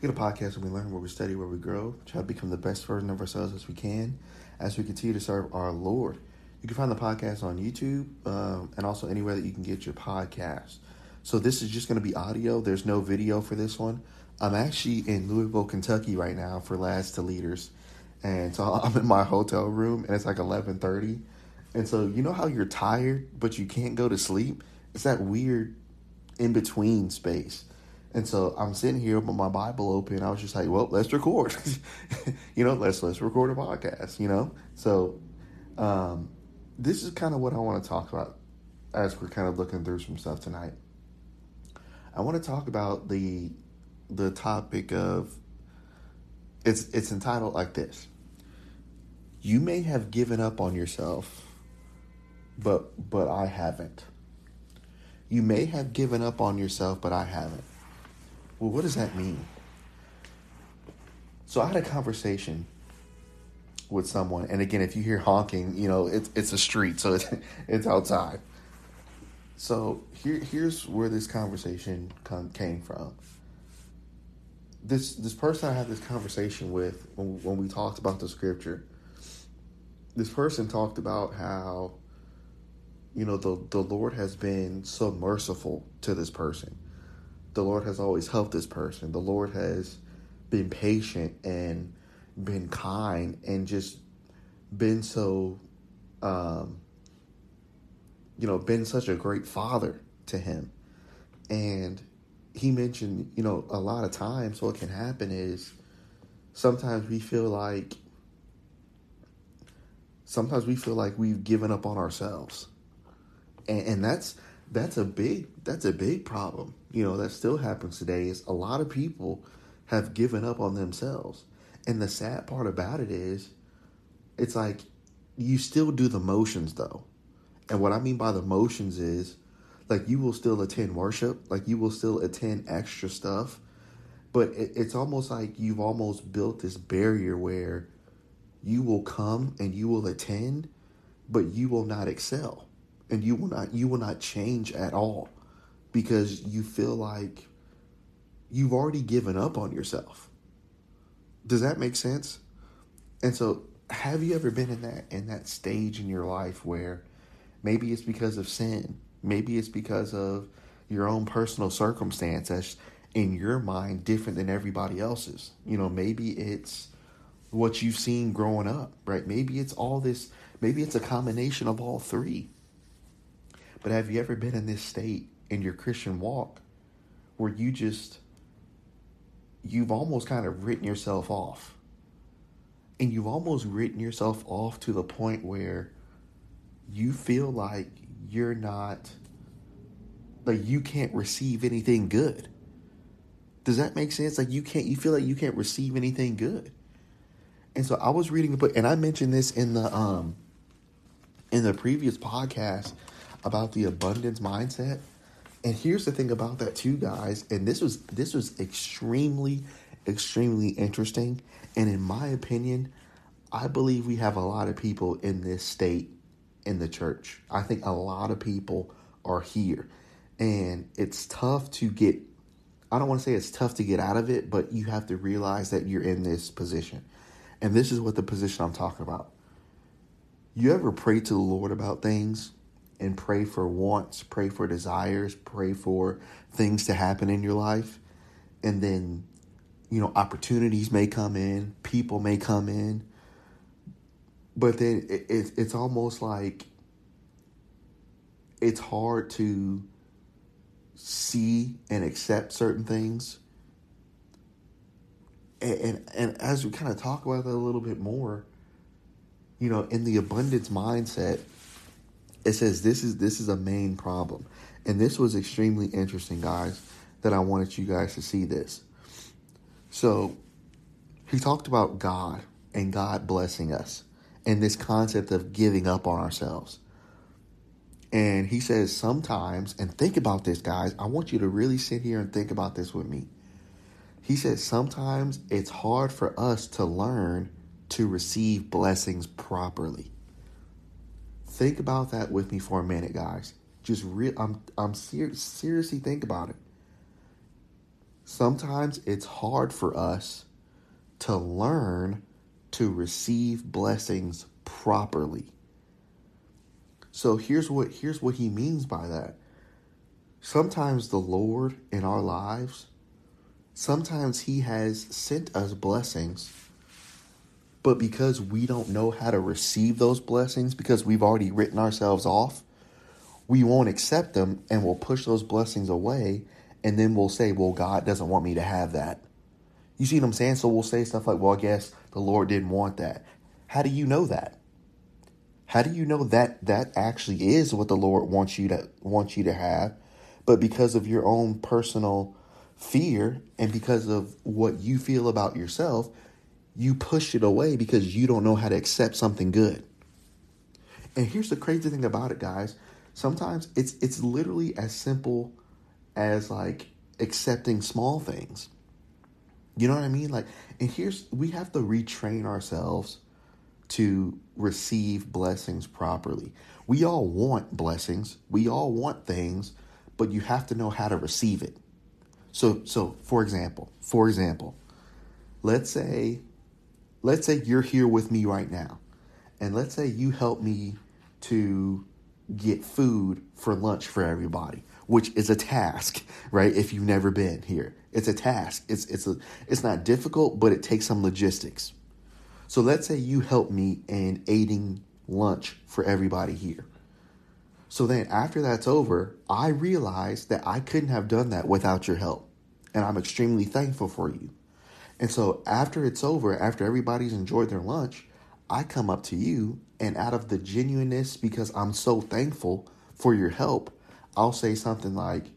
Get a podcast where we learn, where we study, where we grow, try to become the best version of ourselves as we can, as we continue to serve our Lord. You can find the podcast on YouTube um, and also anywhere that you can get your podcast. So this is just going to be audio. There's no video for this one. I'm actually in Louisville, Kentucky right now for Lads to Leaders, and so I'm in my hotel room and it's like 11:30, and so you know how you're tired but you can't go to sleep. It's that weird in between space. And so I'm sitting here with my Bible open. I was just like, well, let's record. you know, let's let's record a podcast, you know? So um, this is kind of what I want to talk about as we're kind of looking through some stuff tonight. I want to talk about the the topic of it's it's entitled like this. You may have given up on yourself, but but I haven't. You may have given up on yourself, but I haven't. Well, what does that mean? So I had a conversation with someone, and again, if you hear honking, you know it's it's a street, so it's it's outside. So here here's where this conversation come, came from. This this person I had this conversation with when, when we talked about the scripture. This person talked about how you know the the Lord has been so merciful to this person. The Lord has always helped this person. The Lord has been patient and been kind and just been so um you know been such a great father to him. And he mentioned, you know, a lot of times what can happen is sometimes we feel like sometimes we feel like we've given up on ourselves and, and that's that's a big that's a big problem you know that still happens today is a lot of people have given up on themselves. And the sad part about it is it's like you still do the motions though. And what i mean by the motions is like you will still attend worship like you will still attend extra stuff but it, it's almost like you've almost built this barrier where you will come and you will attend but you will not excel and you will not you will not change at all because you feel like you've already given up on yourself. Does that make sense? And so have you ever been in that in that stage in your life where maybe it's because of sin, maybe it's because of your own personal circumstance that's in your mind different than everybody else's. You know, maybe it's what you've seen growing up, right? Maybe it's all this, maybe it's a combination of all three. But have you ever been in this state in your Christian walk where you just, you've almost kind of written yourself off? And you've almost written yourself off to the point where you feel like you're not, like you can't receive anything good. Does that make sense? Like you can't, you feel like you can't receive anything good. And so I was reading a book, and I mentioned this in the um in the previous podcast about the abundance mindset. And here's the thing about that too, guys. And this was this was extremely, extremely interesting. And in my opinion, I believe we have a lot of people in this state in the church. I think a lot of people are here. And it's tough to get I don't want to say it's tough to get out of it, but you have to realize that you're in this position. And this is what the position I'm talking about. You ever pray to the Lord about things and pray for wants, pray for desires, pray for things to happen in your life. And then, you know, opportunities may come in, people may come in. But then it, it, it's almost like it's hard to see and accept certain things. And, and, and as we kind of talk about that a little bit more, you know, in the abundance mindset, it says this is this is a main problem. And this was extremely interesting, guys, that I wanted you guys to see this. So he talked about God and God blessing us and this concept of giving up on ourselves. And he says sometimes, and think about this, guys. I want you to really sit here and think about this with me. He says sometimes it's hard for us to learn to receive blessings properly. Think about that with me for a minute, guys. Just real I'm I'm ser- seriously think about it. Sometimes it's hard for us to learn to receive blessings properly. So here's what here's what he means by that. Sometimes the Lord in our lives, sometimes he has sent us blessings, but because we don't know how to receive those blessings because we've already written ourselves off, we won't accept them and we'll push those blessings away and then we'll say, "Well, God doesn't want me to have that." You see what I'm saying? So we'll say stuff like, "Well, I guess the Lord didn't want that." How do you know that? How do you know that that actually is what the Lord wants you to wants you to have? But because of your own personal fear and because of what you feel about yourself, you push it away because you don't know how to accept something good. And here's the crazy thing about it, guys. Sometimes it's it's literally as simple as like accepting small things. You know what I mean? Like, and here's we have to retrain ourselves to receive blessings properly. We all want blessings. We all want things, but you have to know how to receive it. So so for example, for example, let's say let's say you're here with me right now. And let's say you help me to get food for lunch for everybody, which is a task, right? If you've never been here. It's a task. It's it's a it's not difficult, but it takes some logistics. So let's say you help me in aiding lunch for everybody here. So then after that's over, I realize that I couldn't have done that without your help. And I'm extremely thankful for you. And so after it's over, after everybody's enjoyed their lunch, I come up to you and out of the genuineness because I'm so thankful for your help, I'll say something like,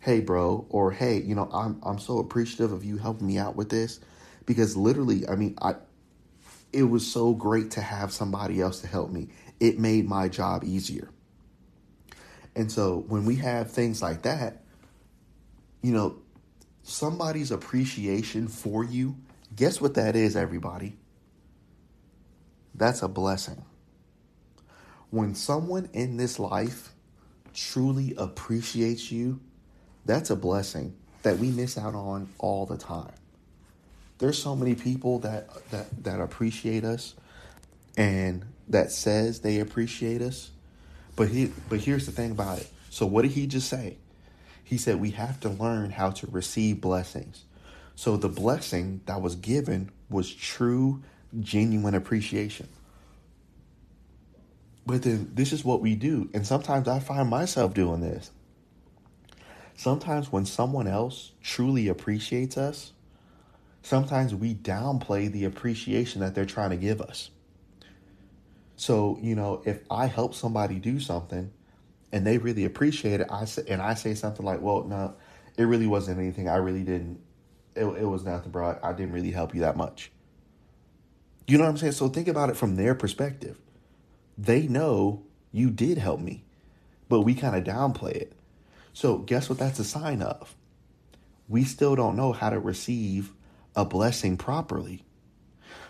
"Hey bro," or "Hey, you know, I'm I'm so appreciative of you helping me out with this." Because literally, I mean, I it was so great to have somebody else to help me. It made my job easier. And so when we have things like that, you know, somebody's appreciation for you, guess what that is, everybody? That's a blessing. When someone in this life truly appreciates you, that's a blessing that we miss out on all the time there's so many people that that that appreciate us and that says they appreciate us. But he but here's the thing about it. So what did he just say? He said we have to learn how to receive blessings. So the blessing that was given was true, genuine appreciation. But then this is what we do. And sometimes I find myself doing this. Sometimes when someone else truly appreciates us, sometimes we downplay the appreciation that they're trying to give us. So, you know, if I help somebody do something and they really appreciate it, I say, and I say something like, well, no, it really wasn't anything. I really didn't, it, it was nothing, bro. I didn't really help you that much. You know what I'm saying? So think about it from their perspective. They know you did help me, but we kind of downplay it. So guess what that's a sign of? We still don't know how to receive a blessing properly.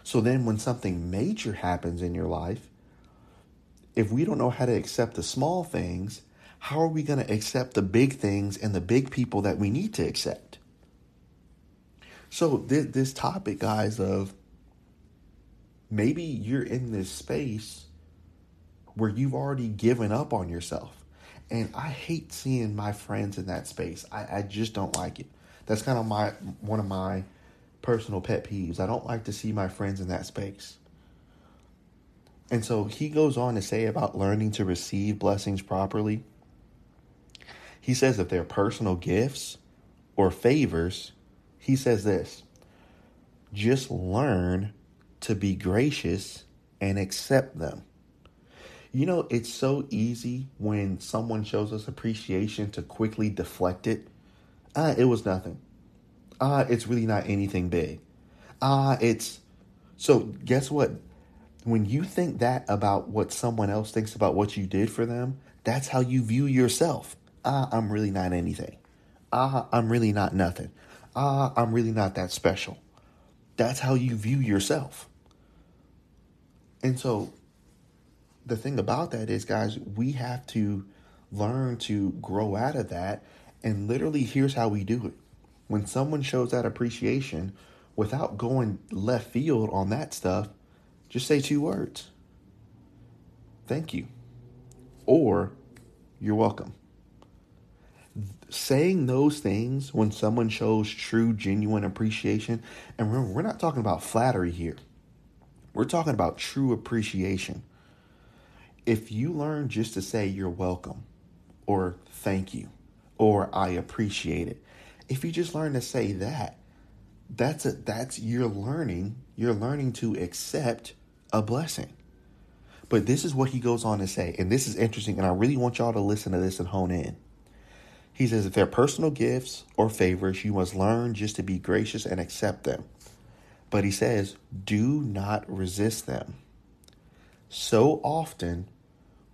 So then, when something major happens in your life, if we don't know how to accept the small things, how are we going to accept the big things and the big people that we need to accept? So, this, this topic, guys, of maybe you're in this space where you've already given up on yourself. And I hate seeing my friends in that space. I, I just don't like it. That's kind of my one of my personal pet peeves. I don't like to see my friends in that space. And so he goes on to say about learning to receive blessings properly. He says if they're personal gifts or favors, he says this just learn to be gracious and accept them. You know, it's so easy when someone shows us appreciation to quickly deflect it. Ah, it was nothing ah, it's really not anything big. Ah, it's so guess what? When you think that about what someone else thinks about what you did for them, that's how you view yourself. Ah, I'm really not anything. Ah, I'm really not nothing. Ah, I'm really not that special. That's how you view yourself. And so the thing about that is, guys, we have to learn to grow out of that. And literally, here's how we do it. When someone shows that appreciation, without going left field on that stuff, just say two words thank you, or you're welcome. Saying those things when someone shows true, genuine appreciation, and remember, we're not talking about flattery here, we're talking about true appreciation. If you learn just to say you're welcome, or thank you, or I appreciate it, if you just learn to say that, that's a that's you're learning you're learning to accept a blessing. But this is what he goes on to say and this is interesting and i really want y'all to listen to this and hone in. He says if they're personal gifts or favors you must learn just to be gracious and accept them. But he says do not resist them. So often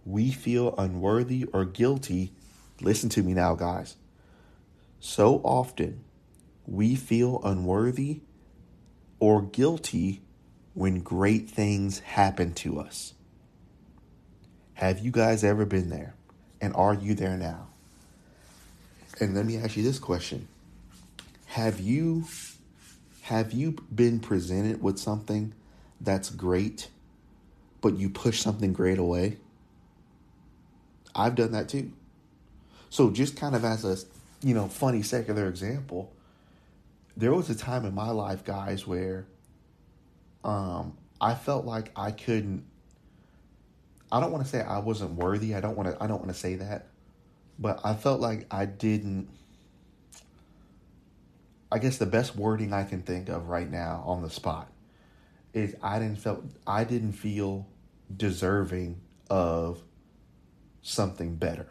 we feel unworthy or guilty. Listen to me now guys. So often we feel unworthy or guilty when great things happen to us. Have you guys ever been there? And are you there now? And let me ask you this question. Have you have you been presented with something that's great but you push something great away? I've done that too. So just kind of as a, you know, funny secular example, there was a time in my life, guys, where um, I felt like I couldn't. I don't want to say I wasn't worthy. I don't want to. I don't want to say that, but I felt like I didn't. I guess the best wording I can think of right now on the spot is I didn't felt I didn't feel deserving of something better.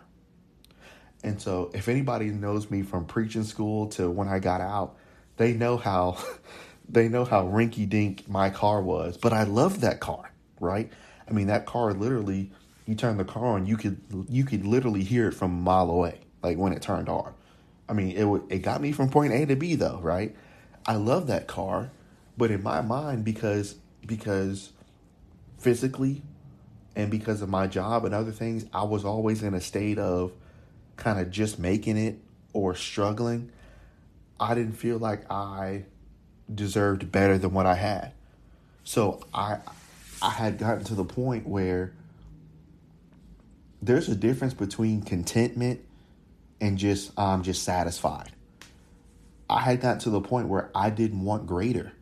And so if anybody knows me from preaching school to when I got out, they know how they know how rinky dink my car was. But I loved that car, right? I mean that car literally you turn the car on, you could you could literally hear it from a mile away, like when it turned on. I mean, it it got me from point A to B though, right? I love that car, but in my mind because because physically and because of my job and other things, I was always in a state of kind of just making it or struggling. I didn't feel like I deserved better than what I had. So I I had gotten to the point where there's a difference between contentment and just I'm um, just satisfied. I had gotten to the point where I didn't want greater.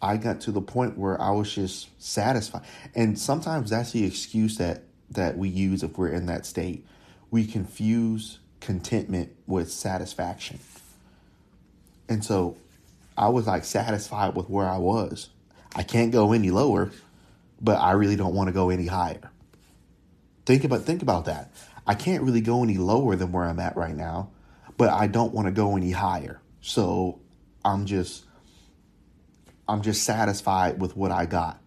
I got to the point where I was just satisfied. And sometimes that's the excuse that that we use if we're in that state. We confuse contentment with satisfaction. And so I was like satisfied with where I was. I can't go any lower, but I really don't want to go any higher. Think about think about that. I can't really go any lower than where I'm at right now, but I don't want to go any higher. So I'm just I'm just satisfied with what I got.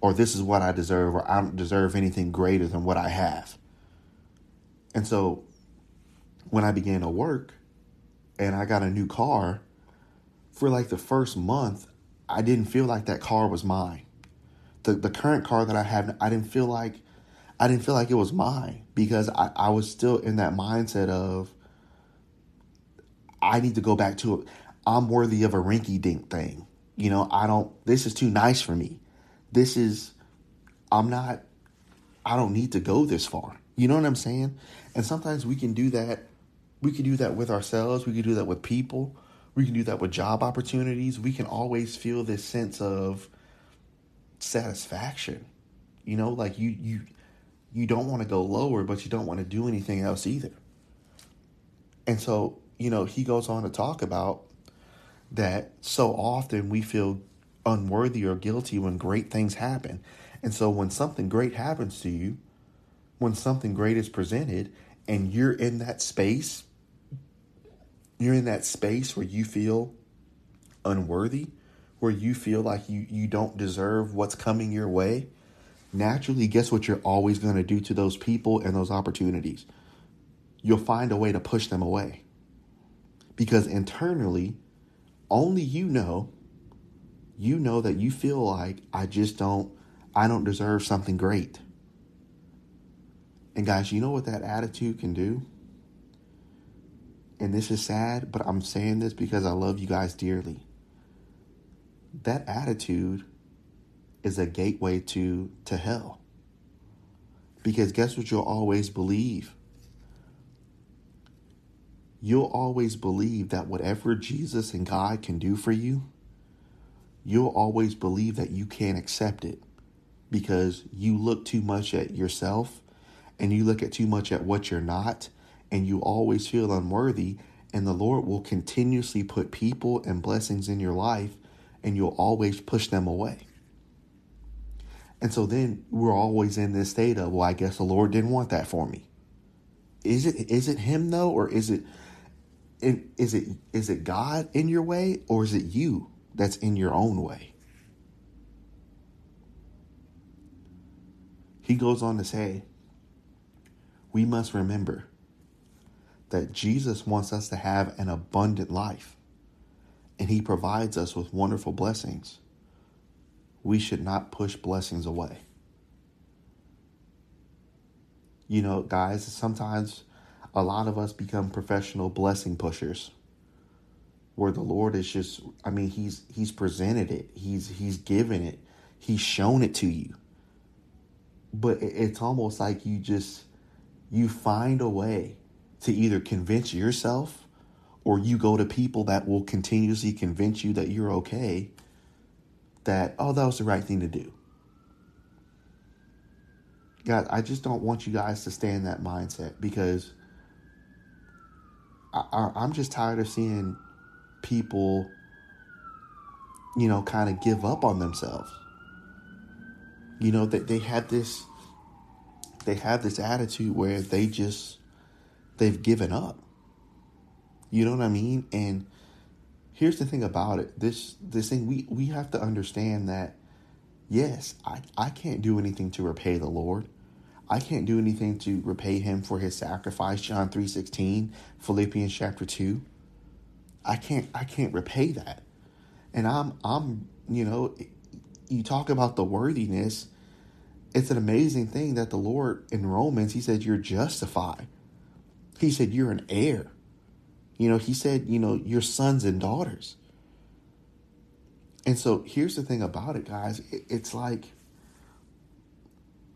Or this is what I deserve, or I don't deserve anything greater than what I have. And so when I began to work and I got a new car, for like the first month, I didn't feel like that car was mine. The the current car that I have, I didn't feel like I didn't feel like it was mine because I, I was still in that mindset of I need to go back to it. I'm worthy of a rinky dink thing. You know, I don't this is too nice for me. This is I'm not I don't need to go this far. You know what I'm saying? And sometimes we can do that. We can do that with ourselves. We can do that with people. We can do that with job opportunities. We can always feel this sense of satisfaction. You know, like you you you don't want to go lower, but you don't want to do anything else either. And so, you know, he goes on to talk about that so often we feel unworthy or guilty when great things happen. And so when something great happens to you, when something great is presented and you're in that space you're in that space where you feel unworthy, where you feel like you, you don't deserve what's coming your way, naturally, guess what you're always going to do to those people and those opportunities? You'll find a way to push them away. Because internally, only you know, you know that you feel like I just don't, I don't deserve something great. And guys, you know what that attitude can do? And this is sad, but I'm saying this because I love you guys dearly. That attitude is a gateway to to hell. Because guess what you'll always believe? You'll always believe that whatever Jesus and God can do for you, you'll always believe that you can't accept it because you look too much at yourself and you look at too much at what you're not and you always feel unworthy and the Lord will continuously put people and blessings in your life and you'll always push them away. And so then we're always in this state of, well, I guess the Lord didn't want that for me. Is it is it him though, or is it is it is it God in your way, or is it you that's in your own way? He goes on to say, we must remember that Jesus wants us to have an abundant life, and He provides us with wonderful blessings we should not push blessings away. You know, guys, sometimes a lot of us become professional blessing pushers where the Lord is just I mean he's he's presented it. He's he's given it. He's shown it to you. But it's almost like you just you find a way to either convince yourself or you go to people that will continuously convince you that you're okay that, oh, that was the right thing to do. God, I just don't want you guys to stay in that mindset because I, am just tired of seeing people, you know, kind of give up on themselves. You know, that they, they have this, they have this attitude where they just, they've given up. You know what I mean? And here's the thing about it. This this thing we we have to understand that yes, I, I can't do anything to repay the Lord. I can't do anything to repay him for his sacrifice, John 3:16, Philippians chapter 2. I can't I can't repay that. And I'm I'm, you know, you talk about the worthiness. It's an amazing thing that the Lord in Romans, he said you're justified. He said you're an heir. You know, he said, you know, your sons and daughters. And so here's the thing about it, guys. It's like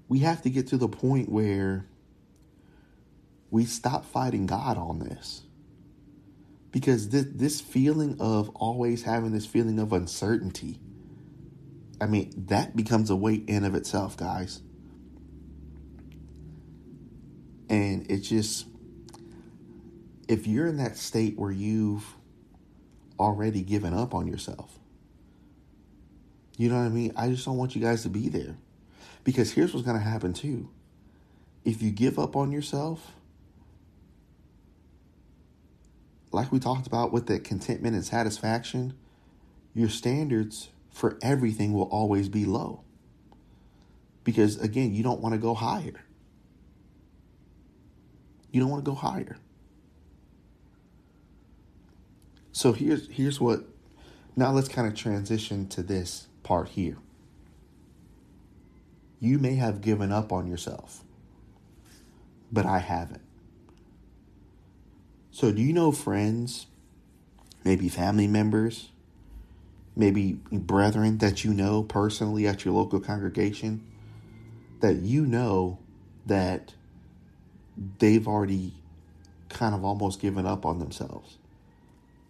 we have to get to the point where we stop fighting God on this. Because this, this feeling of always having this feeling of uncertainty, I mean, that becomes a weight in of itself, guys. And it just if you're in that state where you've already given up on yourself, you know what I mean? I just don't want you guys to be there. Because here's what's going to happen too. If you give up on yourself, like we talked about with the contentment and satisfaction, your standards for everything will always be low. Because again, you don't want to go higher. You don't want to go higher. So here's here's what now let's kind of transition to this part here. You may have given up on yourself, but I haven't. So do you know friends, maybe family members, maybe brethren that you know personally at your local congregation that you know that they've already kind of almost given up on themselves?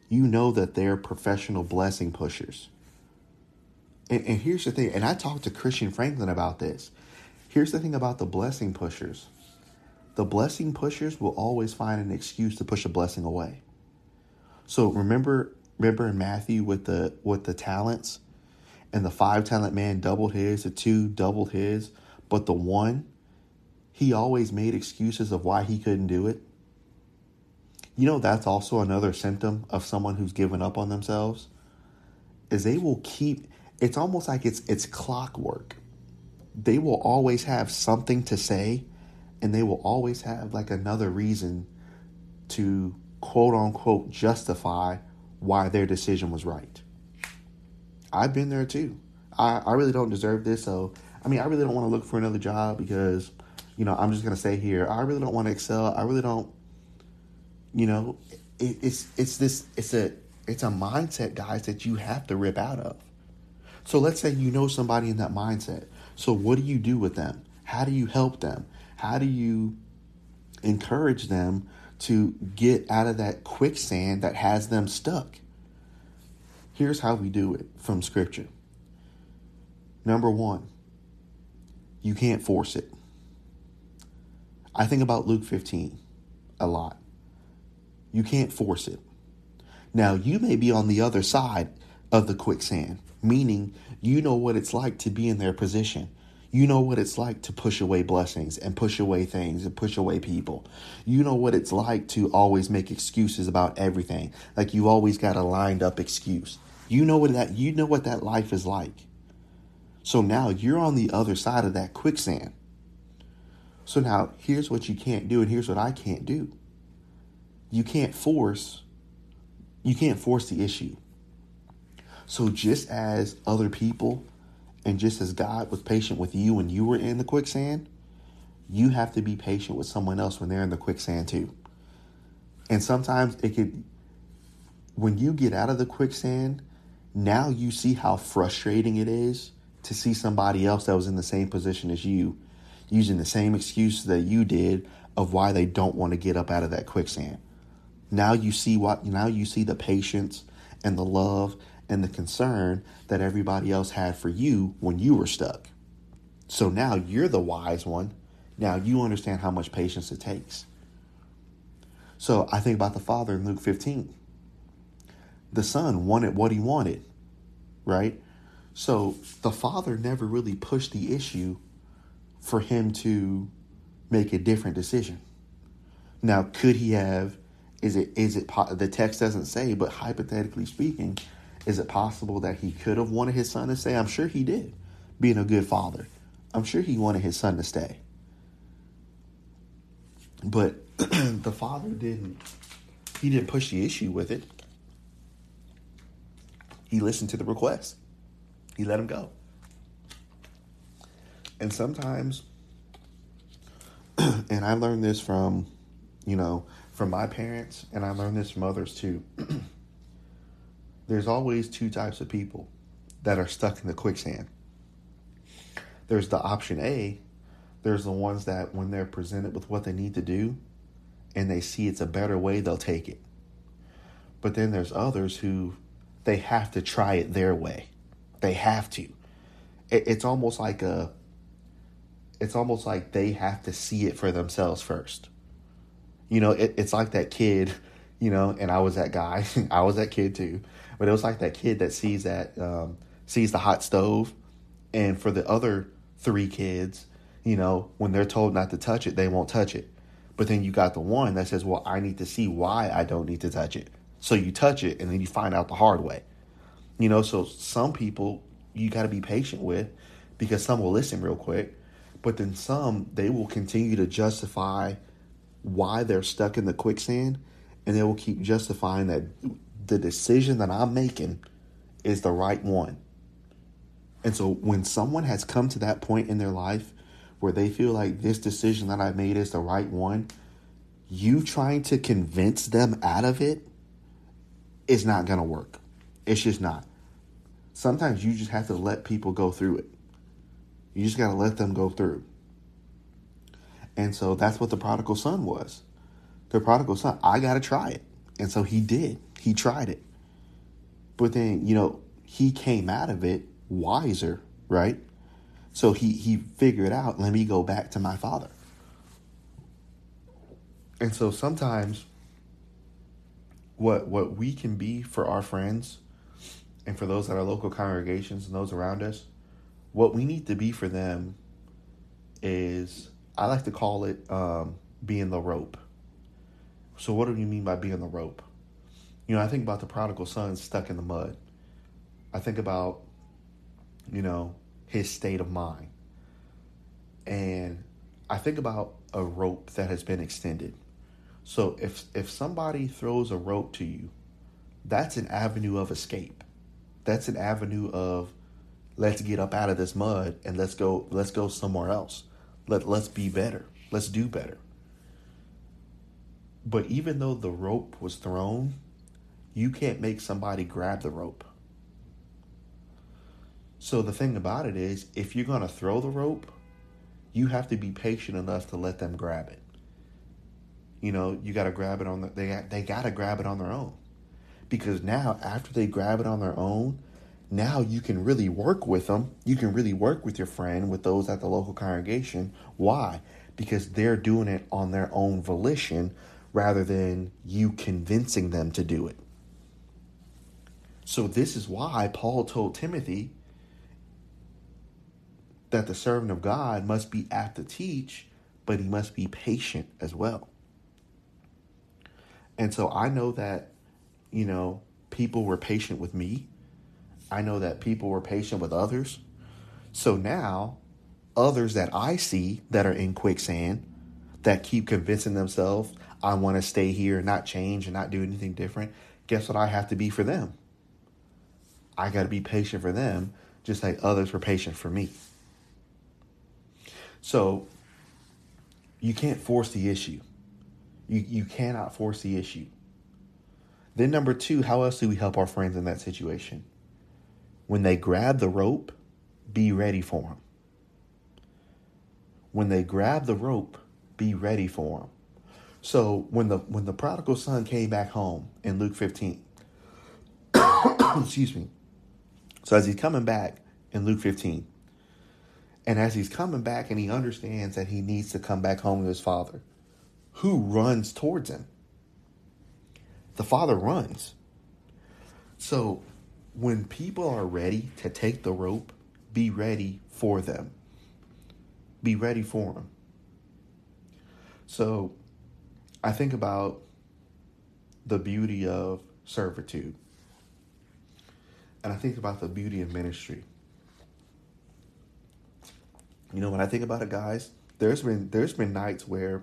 You know that they're professional blessing pushers. And, and here's the thing, and I talked to Christian Franklin about this. Here's the thing about the blessing pushers the blessing pushers will always find an excuse to push a blessing away. So remember remember in Matthew with the with the talents and the five talent man doubled his, the two doubled his, but the one he always made excuses of why he couldn't do it. You know, that's also another symptom of someone who's given up on themselves is they will keep it's almost like it's it's clockwork. They will always have something to say and they will always have like another reason to quote unquote justify why their decision was right. I've been there too. I, I really don't deserve this, so I mean I really don't want to look for another job because, you know, I'm just gonna say here, I really don't want to excel. I really don't you know, it, it's it's this it's a it's a mindset, guys, that you have to rip out of. So let's say you know somebody in that mindset. So what do you do with them? How do you help them? How do you encourage them to get out of that quicksand that has them stuck? Here's how we do it from scripture. Number one, you can't force it. I think about Luke 15 a lot. You can't force it. Now, you may be on the other side of the quicksand, meaning you know what it's like to be in their position. You know what it's like to push away blessings and push away things and push away people. You know what it's like to always make excuses about everything. Like you always got a lined up excuse. You know what that you know what that life is like. So now you're on the other side of that quicksand. So now here's what you can't do and here's what I can't do. You can't force you can't force the issue. So just as other people and just as God was patient with you when you were in the quicksand, you have to be patient with someone else when they're in the quicksand too. And sometimes it could when you get out of the quicksand, now you see how frustrating it is to see somebody else that was in the same position as you using the same excuse that you did of why they don't want to get up out of that quicksand. Now you see what now you see the patience and the love and the concern that everybody else had for you when you were stuck. So now you're the wise one. Now you understand how much patience it takes. So I think about the father in Luke 15. The son wanted what he wanted, right? So the father never really pushed the issue for him to make a different decision. Now, could he have is it is it the text doesn't say, but hypothetically speaking, is it possible that he could have wanted his son to stay? I'm sure he did, being a good father. I'm sure he wanted his son to stay. But the father didn't he didn't push the issue with it. He listened to the request. He let him go. And sometimes and I learned this from, you know, from my parents, and I learned this from others too. There's always two types of people that are stuck in the quicksand. There's the option A, there's the ones that when they're presented with what they need to do and they see it's a better way, they'll take it. But then there's others who they have to try it their way. They have to. it's almost like a it's almost like they have to see it for themselves first you know, it, it's like that kid, you know, and I was that guy. I was that kid too. But it was like that kid that sees that um, sees the hot stove, and for the other three kids, you know, when they're told not to touch it, they won't touch it. But then you got the one that says, "Well, I need to see why I don't need to touch it." So you touch it, and then you find out the hard way. You know, so some people you got to be patient with because some will listen real quick, but then some they will continue to justify why they're stuck in the quicksand and they will keep justifying that the decision that I'm making is the right one. And so when someone has come to that point in their life where they feel like this decision that I made is the right one, you trying to convince them out of it is not going to work. It's just not. Sometimes you just have to let people go through it. You just got to let them go through. And so that's what the prodigal son was. The prodigal son, I got to try it. And so he did. He tried it. But then, you know, he came out of it wiser, right? So he he figured out, let me go back to my father. And so sometimes what what we can be for our friends and for those that are local congregations and those around us, what we need to be for them is I like to call it um, being the rope. So, what do you mean by being the rope? You know, I think about the prodigal son stuck in the mud. I think about, you know, his state of mind. And I think about a rope that has been extended. So if if somebody throws a rope to you, that's an avenue of escape. That's an avenue of let's get up out of this mud and let's go let's go somewhere else. Let let's be better. Let's do better. But even though the rope was thrown, you can't make somebody grab the rope. So the thing about it is, if you're going to throw the rope, you have to be patient enough to let them grab it. You know, you got to grab it on the, they they got to grab it on their own. Because now after they grab it on their own, now you can really work with them. You can really work with your friend, with those at the local congregation. Why? Because they're doing it on their own volition rather than you convincing them to do it. So, this is why Paul told Timothy that the servant of God must be apt to teach, but he must be patient as well. And so I know that, you know, people were patient with me. I know that people were patient with others. So now, others that I see that are in quicksand, that keep convincing themselves, I want to stay here and not change and not do anything different, guess what I have to be for them? I got to be patient for them, just like others were patient for me. So you can't force the issue. You you cannot force the issue. Then number 2, how else do we help our friends in that situation? When they grab the rope, be ready for them. When they grab the rope, be ready for them. So when the when the prodigal son came back home in Luke 15, excuse me. So as he's coming back in Luke 15, and as he's coming back and he understands that he needs to come back home to his father, who runs towards him? The father runs. So when people are ready to take the rope, be ready for them. Be ready for them. So I think about the beauty of servitude. And I think about the beauty of ministry. You know, when I think about it, guys, there's been there's been nights where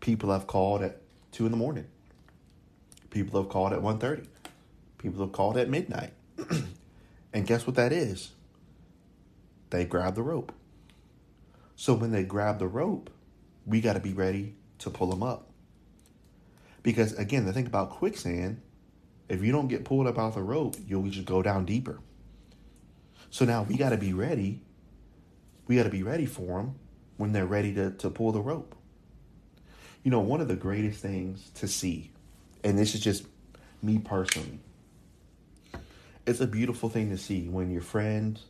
people have called at two in the morning. People have called at 1.30. People have called at midnight. and guess what that is? They grab the rope. So when they grab the rope, we got to be ready to pull them up. Because again, the thing about quicksand, if you don't get pulled up off the rope, you'll just go down deeper. So now we got to be ready we got to be ready for them when they're ready to, to pull the rope. You know, one of the greatest things to see, and this is just me personally, it's a beautiful thing to see when your friends,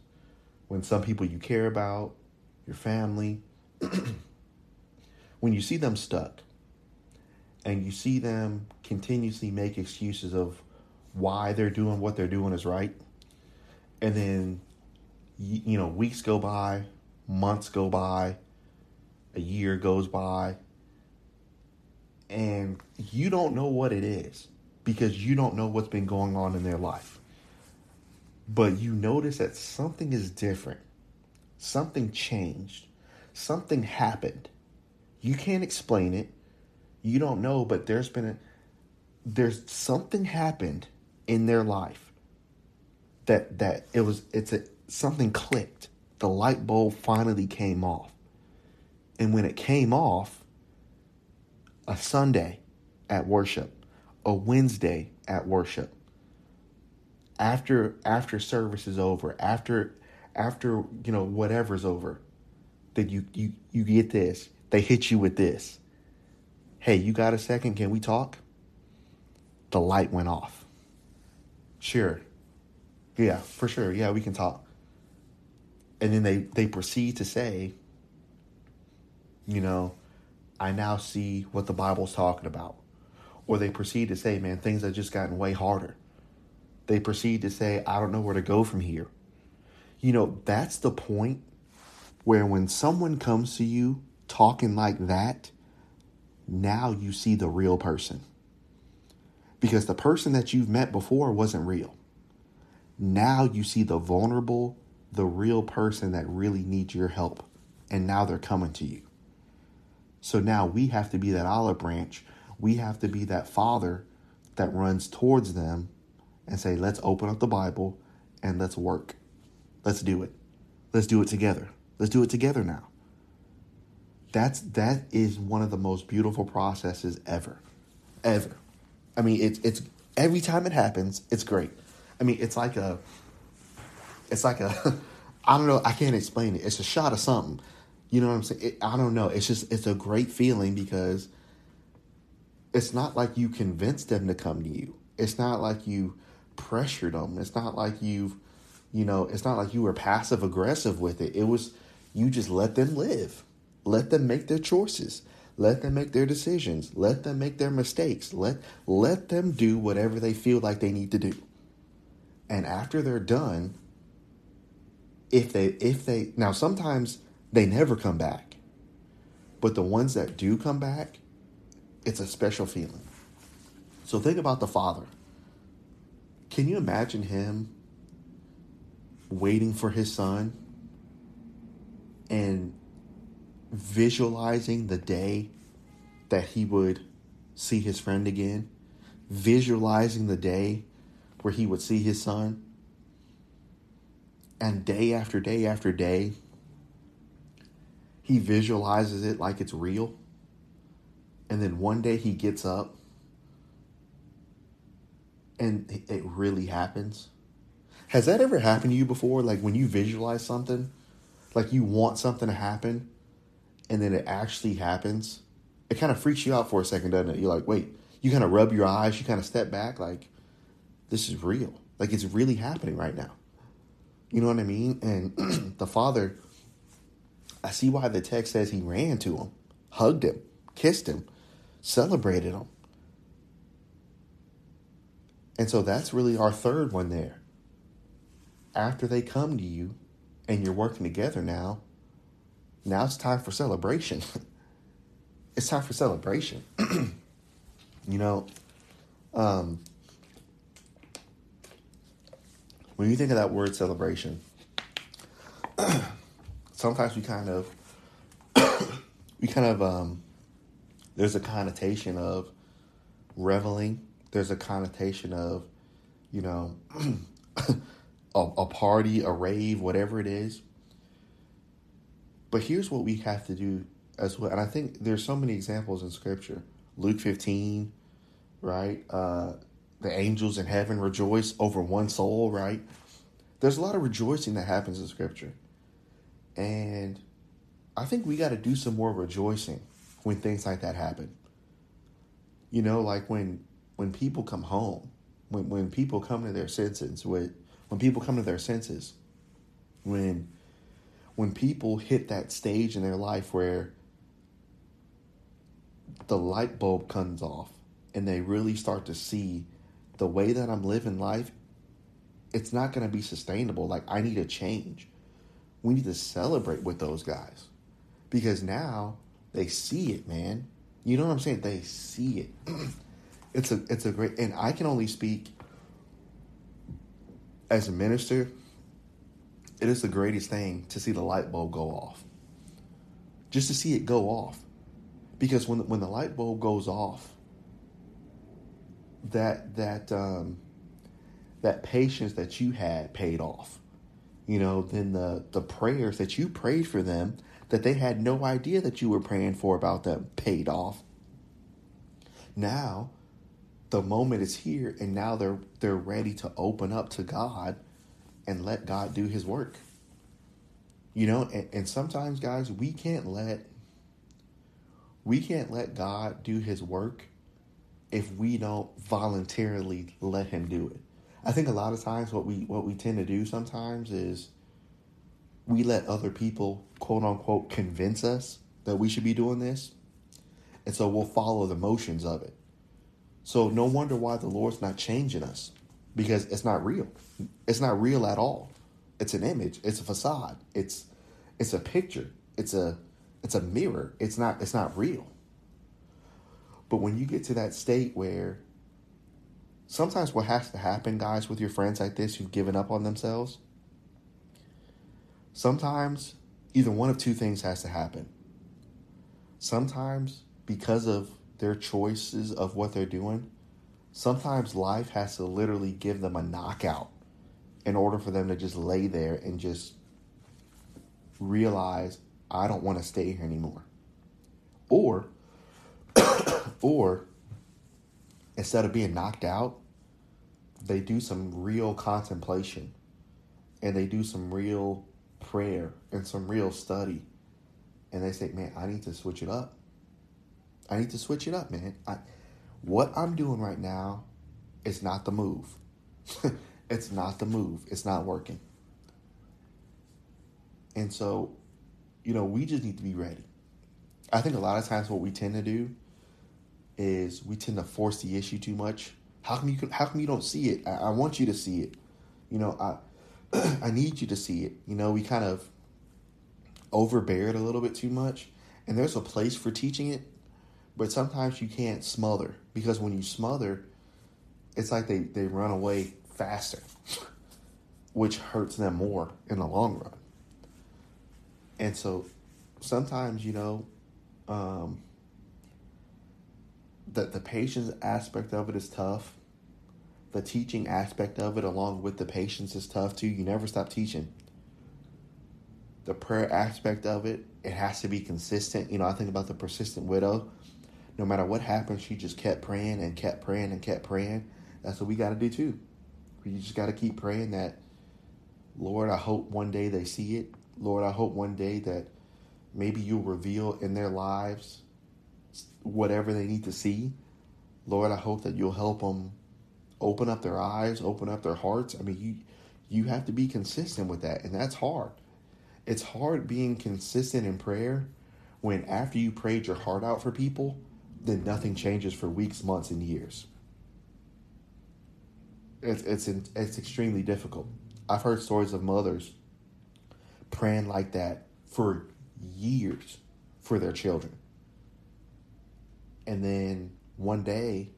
when some people you care about, your family, when you see them stuck and you see them continuously make excuses of why they're doing what they're doing is right. And then, you know, weeks go by, months go by, a year goes by, and you don't know what it is because you don't know what's been going on in their life. But you notice that something is different, something changed, something happened. You can't explain it. You don't know, but there's been a there's something happened in their life that that it was it's a something clicked the light bulb finally came off. And when it came off, a Sunday at worship, a Wednesday at worship, after after service is over, after after you know whatever's over, that you you you get this. They hit you with this. Hey, you got a second? Can we talk? The light went off. Sure. Yeah, for sure. Yeah, we can talk and then they they proceed to say you know i now see what the bible's talking about or they proceed to say man things have just gotten way harder they proceed to say i don't know where to go from here you know that's the point where when someone comes to you talking like that now you see the real person because the person that you've met before wasn't real Now you see the vulnerable, the real person that really needs your help. And now they're coming to you. So now we have to be that olive branch. We have to be that father that runs towards them and say, let's open up the Bible and let's work. Let's do it. Let's do it together. Let's do it together now. That's that is one of the most beautiful processes ever. Ever. I mean, it's it's every time it happens, it's great. I mean, it's like a it's like a I don't know, I can't explain it. It's a shot of something. You know what I'm saying? It, I don't know. It's just it's a great feeling because it's not like you convince them to come to you. It's not like you pressured them. It's not like you've, you know, it's not like you were passive aggressive with it. It was you just let them live. Let them make their choices. Let them make their decisions. Let them make their mistakes. Let let them do whatever they feel like they need to do. And after they're done, if they if they now sometimes they never come back. But the ones that do come back, it's a special feeling. So think about the father. Can you imagine him waiting for his son and visualizing the day that he would see his friend again? Visualizing the day where he would see his son? And day after day after day, he visualizes it like it's real. And then one day he gets up and it really happens. Has that ever happened to you before? Like when you visualize something, like you want something to happen, and then it actually happens? It kind of freaks you out for a second, doesn't it? You're like, wait, you kind of rub your eyes, you kind of step back, like, this is real. Like it's really happening right now. You know what I mean? And the father, I see why the text says he ran to him, hugged him, kissed him, celebrated him. And so that's really our third one there. After they come to you and you're working together now, now it's time for celebration. it's time for celebration. you know, um, when you think of that word celebration, sometimes we kind of we kind of um, there's a connotation of reveling. There's a connotation of, you know, a, a party, a rave, whatever it is. But here's what we have to do as well. And I think there's so many examples in Scripture. Luke 15, right? Uh, the angels in heaven rejoice over one soul, right? There's a lot of rejoicing that happens in Scripture. And I think we got to do some more rejoicing when things like that happen. You know, like when when people come home, when when people come to their senses, with when people come to their senses, when when people hit that stage in their life where the light bulb comes off and they really start to see the way that I'm living life, it's not going to be sustainable. Like, I need a change. We need to celebrate with those guys because now they see it, man. You know what I'm saying? They see it. it's a it's a great and I can only speak as a minister. It is the greatest thing to see the light bulb go off. Just to see it go off. Because when when the light bulb goes off, that that um that patience that you had paid off. You know, then the the prayers that you prayed for them that they had no idea that you were praying for about them paid off. Now, the moment is here and now they're they're ready to open up to God and let God do his work. You know, and, and sometimes guys, we can't let we can't let God do his work if we don't voluntarily let him do it. I think a lot of times what we what we tend to do sometimes is we let other people, quote unquote, convince us that we should be doing this. And so we'll follow the motions of it. So no wonder why the Lord's not changing us because it's not real. It's not real at all. It's an image, it's a facade. It's it's a picture. It's a it's a mirror. It's not it's not real. But when you get to that state where sometimes what has to happen, guys, with your friends like this who've given up on themselves, sometimes either one of two things has to happen. Sometimes, because of their choices of what they're doing, sometimes life has to literally give them a knockout in order for them to just lay there and just realize, I don't want to stay here anymore. Or, or instead of being knocked out, they do some real contemplation and they do some real prayer and some real study. And they say, man, I need to switch it up. I need to switch it up, man. I, what I'm doing right now is not the move. it's not the move. It's not working. And so, you know, we just need to be ready. I think a lot of times what we tend to do is we tend to force the issue too much. How come you how come you don't see it? I, I want you to see it. You know, I I need you to see it. You know, we kind of overbear it a little bit too much. And there's a place for teaching it, but sometimes you can't smother because when you smother, it's like they, they run away faster, which hurts them more in the long run. And so sometimes, you know, um, the patience aspect of it is tough. The teaching aspect of it, along with the patience, is tough too. You never stop teaching. The prayer aspect of it, it has to be consistent. You know, I think about the persistent widow. No matter what happened, she just kept praying and kept praying and kept praying. That's what we got to do too. You just got to keep praying that, Lord, I hope one day they see it. Lord, I hope one day that maybe you'll reveal in their lives whatever they need to see. Lord, I hope that you'll help them open up their eyes, open up their hearts. I mean, you you have to be consistent with that, and that's hard. It's hard being consistent in prayer when after you prayed your heart out for people, then nothing changes for weeks, months, and years. It's it's it's extremely difficult. I've heard stories of mothers praying like that for years for their children. And then one day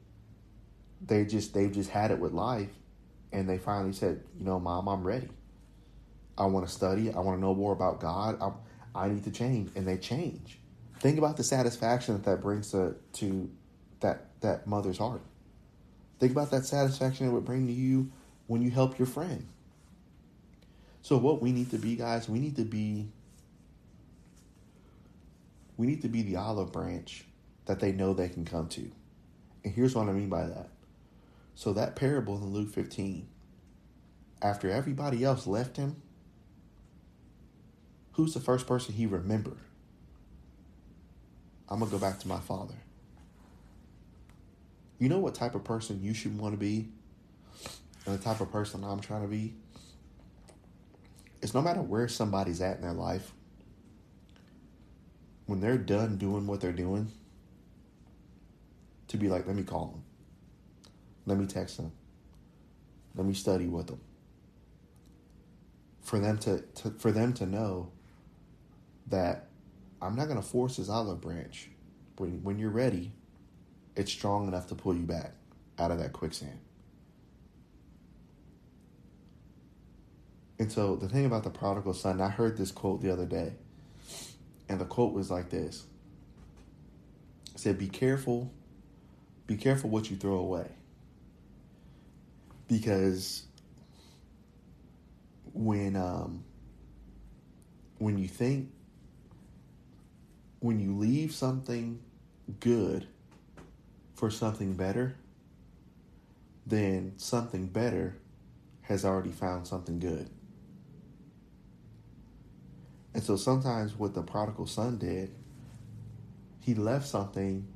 they just they've just had it with life and they finally said you know mom i'm ready. I want to study. I want to know more about god. I'm, i need to change. And they change think about the satisfaction that that brings to, to that that mother's heart think about that satisfaction it would bring to you when you help your friend so what we need to be guys we need to be we need to be the olive branch that they know they can come to. And here's what I mean by that. So, that parable in Luke 15, after everybody else left him, who's the first person he remembered? I'm going to go back to my father. You know what type of person you should want to be? And the type of person I'm trying to be? It's no matter where somebody's at in their life, when they're done doing what they're doing, to be like, let me call them. Let me text them. Let me study with them. For them to, to for them to know that I'm not going to force this olive branch. When when you're ready, it's strong enough to pull you back out of that quicksand. And so the thing about the prodigal son, I heard this quote the other day, and the quote was like this. It said, "Be careful be careful what you throw away. Because when um, when you think when you leave something good for something better, then something better has already found something good. And so sometimes what the prodigal son did, he left something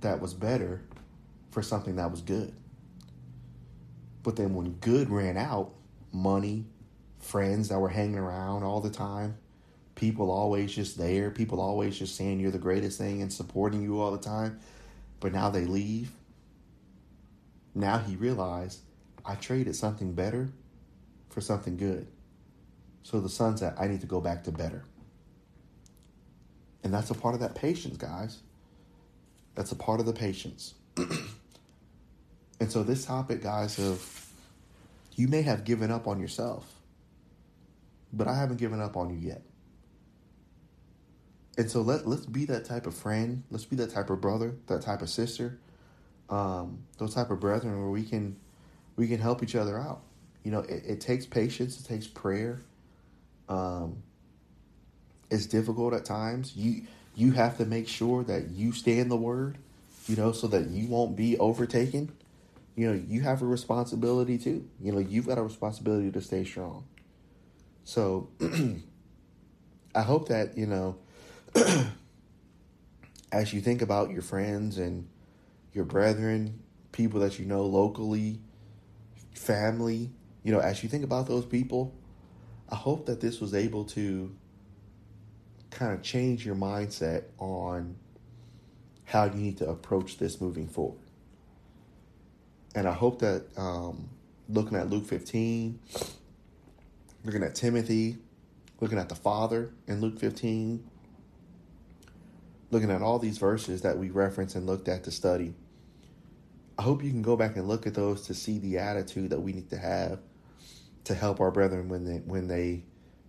that was better for something that was good. But then when good ran out, money, friends that were hanging around all the time, people always just there, people always just saying you're the greatest thing and supporting you all the time, but now they leave. Now he realized I traded something better for something good. So the son said, I need to go back to better. And that's a part of that patience, guys. That's a part of the patience. And so this topic, guys, of you may have given up on yourself, but I haven't given up on you yet. And so let let's be that type of friend. Let's be that type of brother, that type of sister, um, those type of brethren where we can we can help each other out. You know, it, it takes patience. It takes prayer. Um, it's difficult at times. You you have to make sure that you stay in the word, you know, so that you won't be overtaken. You know, you have a responsibility too. You know, you've got a responsibility to stay strong. So I hope that, you know, as you think about your friends and your brethren, people that you know locally, family, you know, as you think about those people, I hope that this was able to kind of change your mindset on how you need to approach this moving forward. And I hope that um, looking at Luke 15, looking at Timothy, looking at the Father in Luke 15, looking at all these verses that we referenced and looked at to study, I hope you can go back and look at those to see the attitude that we need to have to help our brethren when they when they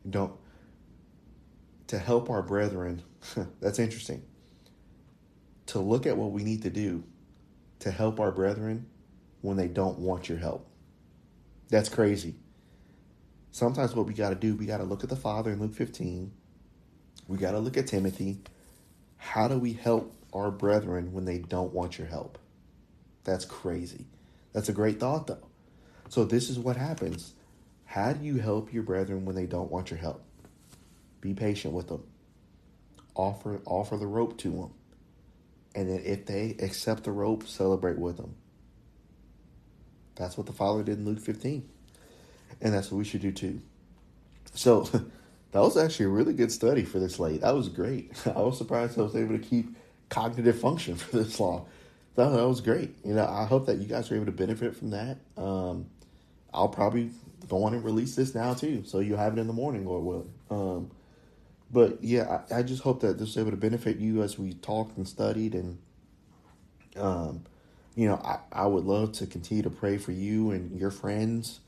don't to help our brethren. that's interesting. To look at what we need to do to help our brethren when they don't want your help. That's crazy. Sometimes what we got to do, we got to look at the Father in Luke 15. We got to look at Timothy. How do we help our brethren when they don't want your help? That's crazy. That's a great thought, though. So, this is what happens. How do you help your brethren when they don't want your help? Be patient with them. Offer offer the rope to them. And then if they accept the rope, celebrate with them. That's what the Father did in Luke 15. And that's what we should do too. So that was actually a really good study for this late. That was great. I was surprised I was able to keep cognitive function for this long. That, that was great. You know, I hope that you guys are able to benefit from that. Um, I'll probably go on and release this now too, so you have it in the morning, Lord willing. Um, but yeah, I, I, just hope that this is able to benefit you as we talked and studied, and um, you know, I, I would love to continue to pray for you and your friends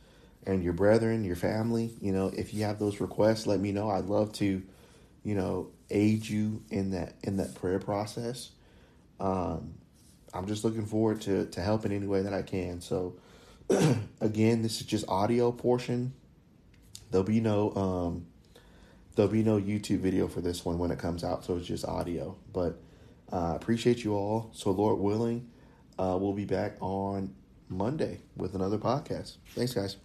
and your brethren, your family. You know, if you have those requests, let me know. I'd love to, you know, aid you in that in that prayer process. Um, I'm just looking forward to to help in any way that I can. So, again, this is just audio portion. There'll be no um, there'll be no YouTube video for this one when it comes out, so it's just audio. But I uh, appreciate you all. So, Lord willing, uh, we'll be back on Monday with another podcast. Thanks, guys.